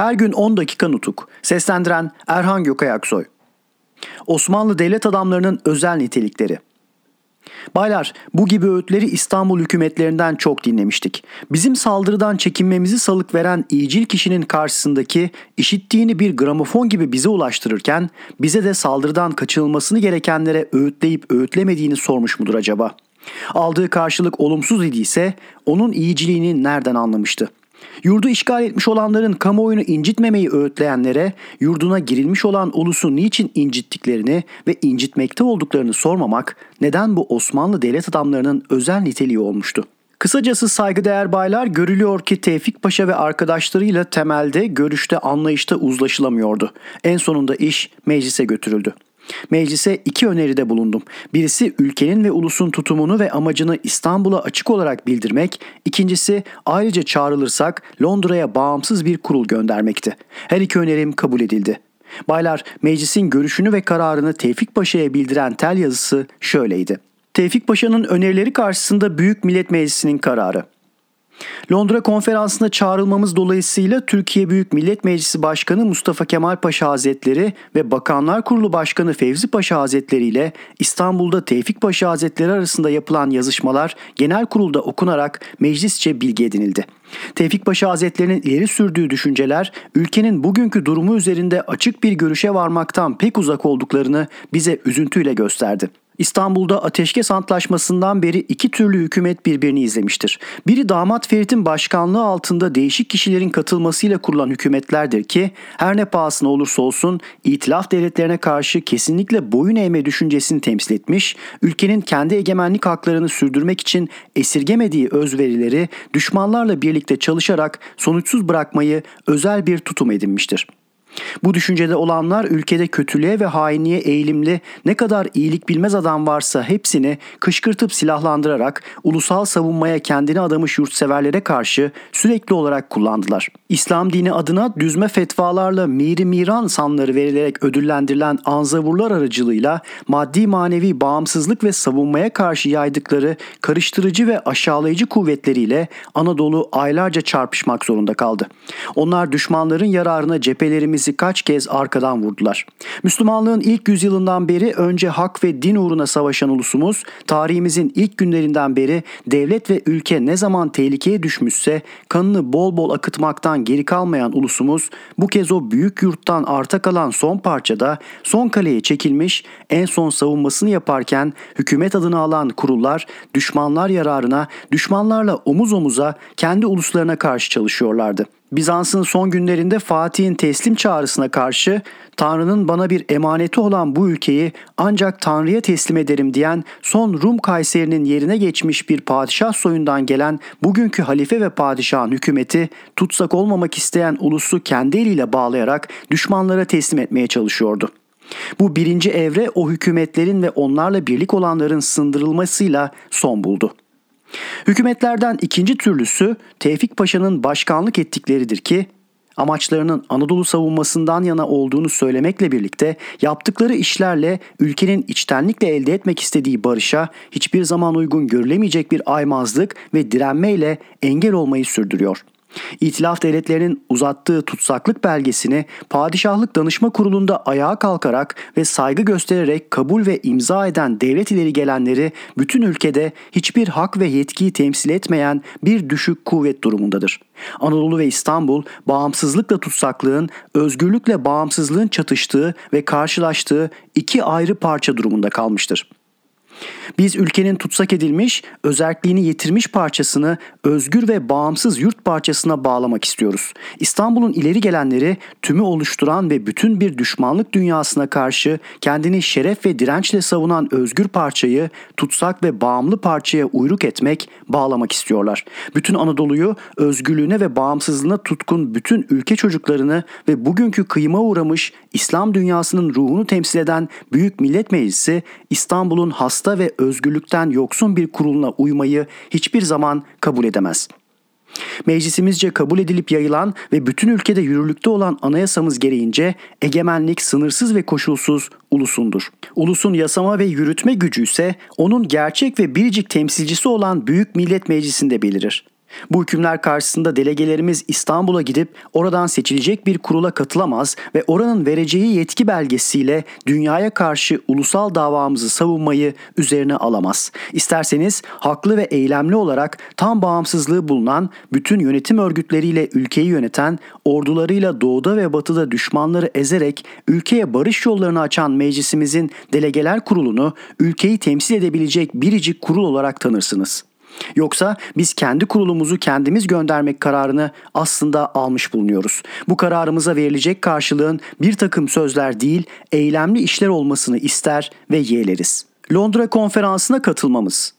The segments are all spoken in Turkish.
Her gün 10 dakika nutuk. Seslendiren Erhan Gökayaksoy. Osmanlı devlet adamlarının özel nitelikleri. Baylar, bu gibi öğütleri İstanbul hükümetlerinden çok dinlemiştik. Bizim saldırıdan çekinmemizi salık veren iyicil kişinin karşısındaki işittiğini bir gramofon gibi bize ulaştırırken bize de saldırıdan kaçınılmasını gerekenlere öğütleyip öğütlemediğini sormuş mudur acaba? Aldığı karşılık olumsuz idiyse onun iyiciliğini nereden anlamıştı? Yurdu işgal etmiş olanların kamuoyunu incitmemeyi öğütleyenlere yurduna girilmiş olan ulusu niçin incittiklerini ve incitmekte olduklarını sormamak neden bu Osmanlı devlet adamlarının özel niteliği olmuştu. Kısacası saygıdeğer baylar görülüyor ki Tevfik Paşa ve arkadaşlarıyla temelde, görüşte, anlayışta uzlaşılamıyordu. En sonunda iş meclise götürüldü. Meclise iki öneride bulundum. Birisi ülkenin ve ulusun tutumunu ve amacını İstanbul'a açık olarak bildirmek, ikincisi ayrıca çağrılırsak Londra'ya bağımsız bir kurul göndermekti. Her iki önerim kabul edildi. Baylar, meclisin görüşünü ve kararını Tevfik Paşa'ya bildiren tel yazısı şöyleydi. Tevfik Paşa'nın önerileri karşısında Büyük Millet Meclisi'nin kararı. Londra konferansına çağrılmamız dolayısıyla Türkiye Büyük Millet Meclisi Başkanı Mustafa Kemal Paşa Hazretleri ve Bakanlar Kurulu Başkanı Fevzi Paşa Hazretleri ile İstanbul'da Tevfik Paşa Hazretleri arasında yapılan yazışmalar genel kurulda okunarak meclisçe bilgi edinildi. Tevfik Paşa Hazretlerinin ileri sürdüğü düşünceler ülkenin bugünkü durumu üzerinde açık bir görüşe varmaktan pek uzak olduklarını bize üzüntüyle gösterdi. İstanbul'da Ateşkes Antlaşması'ndan beri iki türlü hükümet birbirini izlemiştir. Biri damat Ferit'in başkanlığı altında değişik kişilerin katılmasıyla kurulan hükümetlerdir ki her ne pahasına olursa olsun itilaf devletlerine karşı kesinlikle boyun eğme düşüncesini temsil etmiş, ülkenin kendi egemenlik haklarını sürdürmek için esirgemediği özverileri düşmanlarla birlikte çalışarak sonuçsuz bırakmayı özel bir tutum edinmiştir. Bu düşüncede olanlar ülkede kötülüğe ve hainliğe eğilimli ne kadar iyilik bilmez adam varsa hepsini kışkırtıp silahlandırarak ulusal savunmaya kendini adamış yurtseverlere karşı sürekli olarak kullandılar. İslam dini adına düzme fetvalarla miri miran sanları verilerek ödüllendirilen anzavurlar aracılığıyla maddi manevi bağımsızlık ve savunmaya karşı yaydıkları karıştırıcı ve aşağılayıcı kuvvetleriyle Anadolu aylarca çarpışmak zorunda kaldı. Onlar düşmanların yararına cephelerimiz bizi kaç kez arkadan vurdular. Müslümanlığın ilk yüzyılından beri önce hak ve din uğruna savaşan ulusumuz, tarihimizin ilk günlerinden beri devlet ve ülke ne zaman tehlikeye düşmüşse kanını bol bol akıtmaktan geri kalmayan ulusumuz bu kez o büyük yurttan arta kalan son parçada son kaleye çekilmiş en son savunmasını yaparken hükümet adını alan kurullar düşmanlar yararına düşmanlarla omuz omuza kendi uluslarına karşı çalışıyorlardı. Bizans'ın son günlerinde Fatih'in teslim çağrısına karşı Tanrı'nın bana bir emaneti olan bu ülkeyi ancak Tanrı'ya teslim ederim diyen son Rum Kayseri'nin yerine geçmiş bir padişah soyundan gelen bugünkü halife ve padişahın hükümeti tutsak olmamak isteyen ulusu kendi eliyle bağlayarak düşmanlara teslim etmeye çalışıyordu. Bu birinci evre o hükümetlerin ve onlarla birlik olanların sındırılmasıyla son buldu. Hükümetlerden ikinci türlüsü Tevfik Paşa'nın başkanlık ettikleridir ki amaçlarının Anadolu savunmasından yana olduğunu söylemekle birlikte yaptıkları işlerle ülkenin içtenlikle elde etmek istediği barışa hiçbir zaman uygun görülemeyecek bir aymazlık ve direnmeyle engel olmayı sürdürüyor. İtilaf devletlerinin uzattığı tutsaklık belgesini Padişahlık Danışma Kurulu'nda ayağa kalkarak ve saygı göstererek kabul ve imza eden devlet ileri gelenleri bütün ülkede hiçbir hak ve yetkiyi temsil etmeyen bir düşük kuvvet durumundadır. Anadolu ve İstanbul bağımsızlıkla tutsaklığın, özgürlükle bağımsızlığın çatıştığı ve karşılaştığı iki ayrı parça durumunda kalmıştır. Biz ülkenin tutsak edilmiş, özerkliğini yitirmiş parçasını özgür ve bağımsız yurt parçasına bağlamak istiyoruz. İstanbul'un ileri gelenleri tümü oluşturan ve bütün bir düşmanlık dünyasına karşı kendini şeref ve dirençle savunan özgür parçayı tutsak ve bağımlı parçaya uyruk etmek, bağlamak istiyorlar. Bütün Anadolu'yu özgürlüğüne ve bağımsızlığına tutkun bütün ülke çocuklarını ve bugünkü kıyıma uğramış İslam dünyasının ruhunu temsil eden Büyük Millet Meclisi İstanbul'un hasta ve özgürlükten yoksun bir kuruluna uymayı hiçbir zaman kabul edemez. Meclisimizce kabul edilip yayılan ve bütün ülkede yürürlükte olan anayasamız gereğince egemenlik sınırsız ve koşulsuz ulusundur. Ulusun yasama ve yürütme gücü ise onun gerçek ve biricik temsilcisi olan Büyük Millet Meclisi'nde belirir. Bu hükümler karşısında delegelerimiz İstanbul'a gidip oradan seçilecek bir kurula katılamaz ve oranın vereceği yetki belgesiyle dünyaya karşı ulusal davamızı savunmayı üzerine alamaz. İsterseniz haklı ve eylemli olarak tam bağımsızlığı bulunan bütün yönetim örgütleriyle ülkeyi yöneten, ordularıyla doğuda ve batıda düşmanları ezerek ülkeye barış yollarını açan meclisimizin delegeler kurulunu ülkeyi temsil edebilecek biricik kurul olarak tanırsınız.'' Yoksa biz kendi kurulumuzu kendimiz göndermek kararını aslında almış bulunuyoruz. Bu kararımıza verilecek karşılığın bir takım sözler değil, eylemli işler olmasını ister ve yeğleriz. Londra konferansına katılmamız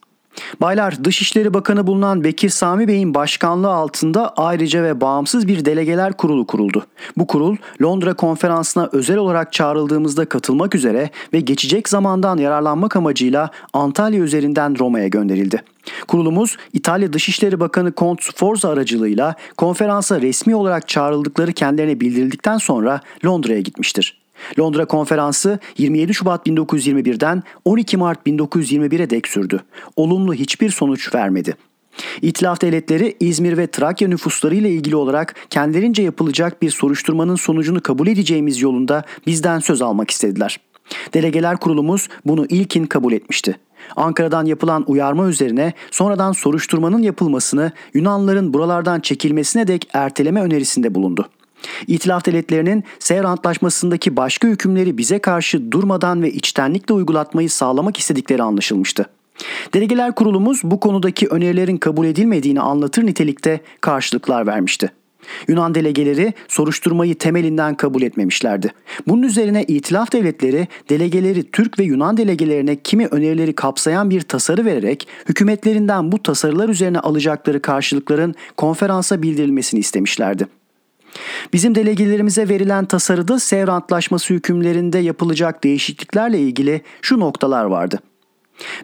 Baylar Dışişleri Bakanı bulunan Bekir Sami Bey'in başkanlığı altında ayrıca ve bağımsız bir delegeler kurulu kuruldu. Bu kurul Londra konferansına özel olarak çağrıldığımızda katılmak üzere ve geçecek zamandan yararlanmak amacıyla Antalya üzerinden Roma'ya gönderildi. Kurulumuz İtalya Dışişleri Bakanı Kont Forza aracılığıyla konferansa resmi olarak çağrıldıkları kendilerine bildirildikten sonra Londra'ya gitmiştir. Londra Konferansı 27 Şubat 1921'den 12 Mart 1921'e dek sürdü. Olumlu hiçbir sonuç vermedi. İtilaf devletleri İzmir ve Trakya nüfusları ile ilgili olarak kendilerince yapılacak bir soruşturmanın sonucunu kabul edeceğimiz yolunda bizden söz almak istediler. Delegeler kurulumuz bunu ilkin kabul etmişti. Ankara'dan yapılan uyarma üzerine sonradan soruşturmanın yapılmasını Yunanlıların buralardan çekilmesine dek erteleme önerisinde bulundu. İtilaf devletlerinin Sevr Antlaşması'ndaki başka hükümleri bize karşı durmadan ve içtenlikle uygulatmayı sağlamak istedikleri anlaşılmıştı. Delegeler kurulumuz bu konudaki önerilerin kabul edilmediğini anlatır nitelikte karşılıklar vermişti. Yunan delegeleri soruşturmayı temelinden kabul etmemişlerdi. Bunun üzerine itilaf devletleri delegeleri Türk ve Yunan delegelerine kimi önerileri kapsayan bir tasarı vererek hükümetlerinden bu tasarılar üzerine alacakları karşılıkların konferansa bildirilmesini istemişlerdi. Bizim delegelerimize verilen tasarıda Sevr Antlaşması hükümlerinde yapılacak değişikliklerle ilgili şu noktalar vardı.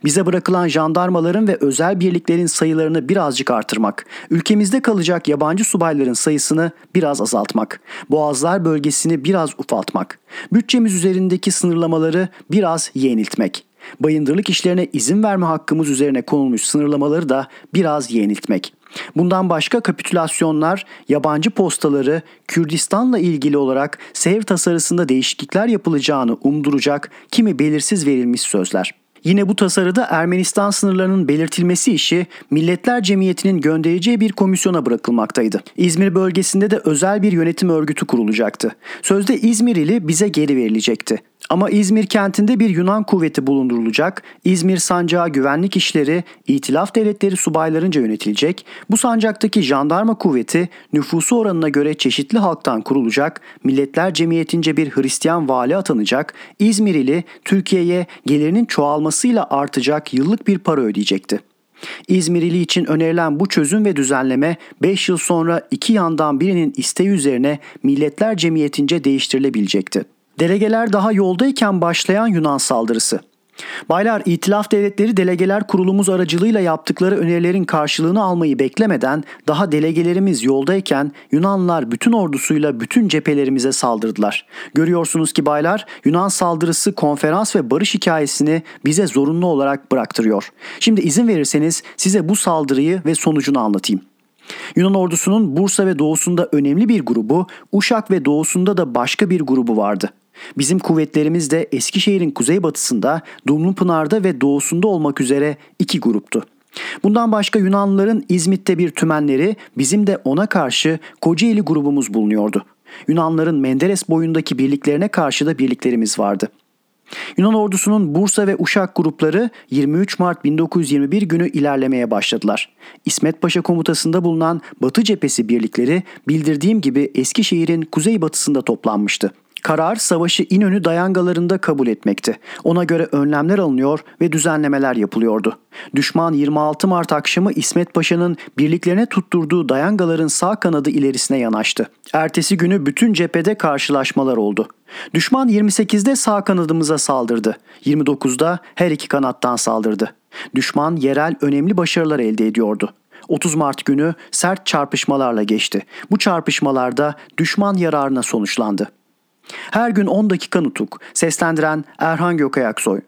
Bize bırakılan jandarmaların ve özel birliklerin sayılarını birazcık artırmak, ülkemizde kalacak yabancı subayların sayısını biraz azaltmak, Boğazlar bölgesini biraz ufaltmak, bütçemiz üzerindeki sınırlamaları biraz yeniltmek, bayındırlık işlerine izin verme hakkımız üzerine konulmuş sınırlamaları da biraz yeniltmek. Bundan başka kapitülasyonlar, yabancı postaları, Kürdistan'la ilgili olarak Sevr tasarısında değişiklikler yapılacağını umduracak kimi belirsiz verilmiş sözler. Yine bu tasarıda Ermenistan sınırlarının belirtilmesi işi Milletler Cemiyeti'nin göndereceği bir komisyona bırakılmaktaydı. İzmir bölgesinde de özel bir yönetim örgütü kurulacaktı. Sözde İzmir ili bize geri verilecekti. Ama İzmir kentinde bir Yunan kuvveti bulundurulacak, İzmir sancağı güvenlik işleri İtilaf devletleri subaylarınca yönetilecek, bu sancaktaki jandarma kuvveti nüfusu oranına göre çeşitli halktan kurulacak, Milletler Cemiyetince bir Hristiyan vali atanacak, İzmir ili Türkiye'ye gelirinin çoğalmasıyla artacak yıllık bir para ödeyecekti. İzmirili için önerilen bu çözüm ve düzenleme 5 yıl sonra iki yandan birinin isteği üzerine Milletler Cemiyetince değiştirilebilecekti. Delegeler daha yoldayken başlayan Yunan saldırısı. Baylar, İtilaf Devletleri Delegeler Kurulumuz aracılığıyla yaptıkları önerilerin karşılığını almayı beklemeden daha delegelerimiz yoldayken Yunanlılar bütün ordusuyla bütün cephelerimize saldırdılar. Görüyorsunuz ki baylar, Yunan saldırısı konferans ve barış hikayesini bize zorunlu olarak bıraktırıyor. Şimdi izin verirseniz size bu saldırıyı ve sonucunu anlatayım. Yunan ordusunun Bursa ve doğusunda önemli bir grubu, Uşak ve doğusunda da başka bir grubu vardı. Bizim kuvvetlerimiz de Eskişehir'in kuzeybatısında, Dumlupınar'da ve doğusunda olmak üzere iki gruptu. Bundan başka Yunanlıların İzmit'te bir tümenleri, bizim de ona karşı Kocaeli grubumuz bulunuyordu. Yunanların Menderes boyundaki birliklerine karşı da birliklerimiz vardı. Yunan ordusunun Bursa ve Uşak grupları 23 Mart 1921 günü ilerlemeye başladılar. İsmet Paşa komutasında bulunan Batı cephesi birlikleri bildirdiğim gibi Eskişehir'in kuzeybatısında toplanmıştı. Karar savaşı İnönü dayangalarında kabul etmekti. Ona göre önlemler alınıyor ve düzenlemeler yapılıyordu. Düşman 26 Mart akşamı İsmet Paşa'nın birliklerine tutturduğu dayangaların sağ kanadı ilerisine yanaştı. Ertesi günü bütün cephede karşılaşmalar oldu. Düşman 28'de sağ kanadımıza saldırdı. 29'da her iki kanattan saldırdı. Düşman yerel önemli başarılar elde ediyordu. 30 Mart günü sert çarpışmalarla geçti. Bu çarpışmalarda düşman yararına sonuçlandı. Her gün 10 dakika nutuk. Seslendiren Erhan Gökayaksoy.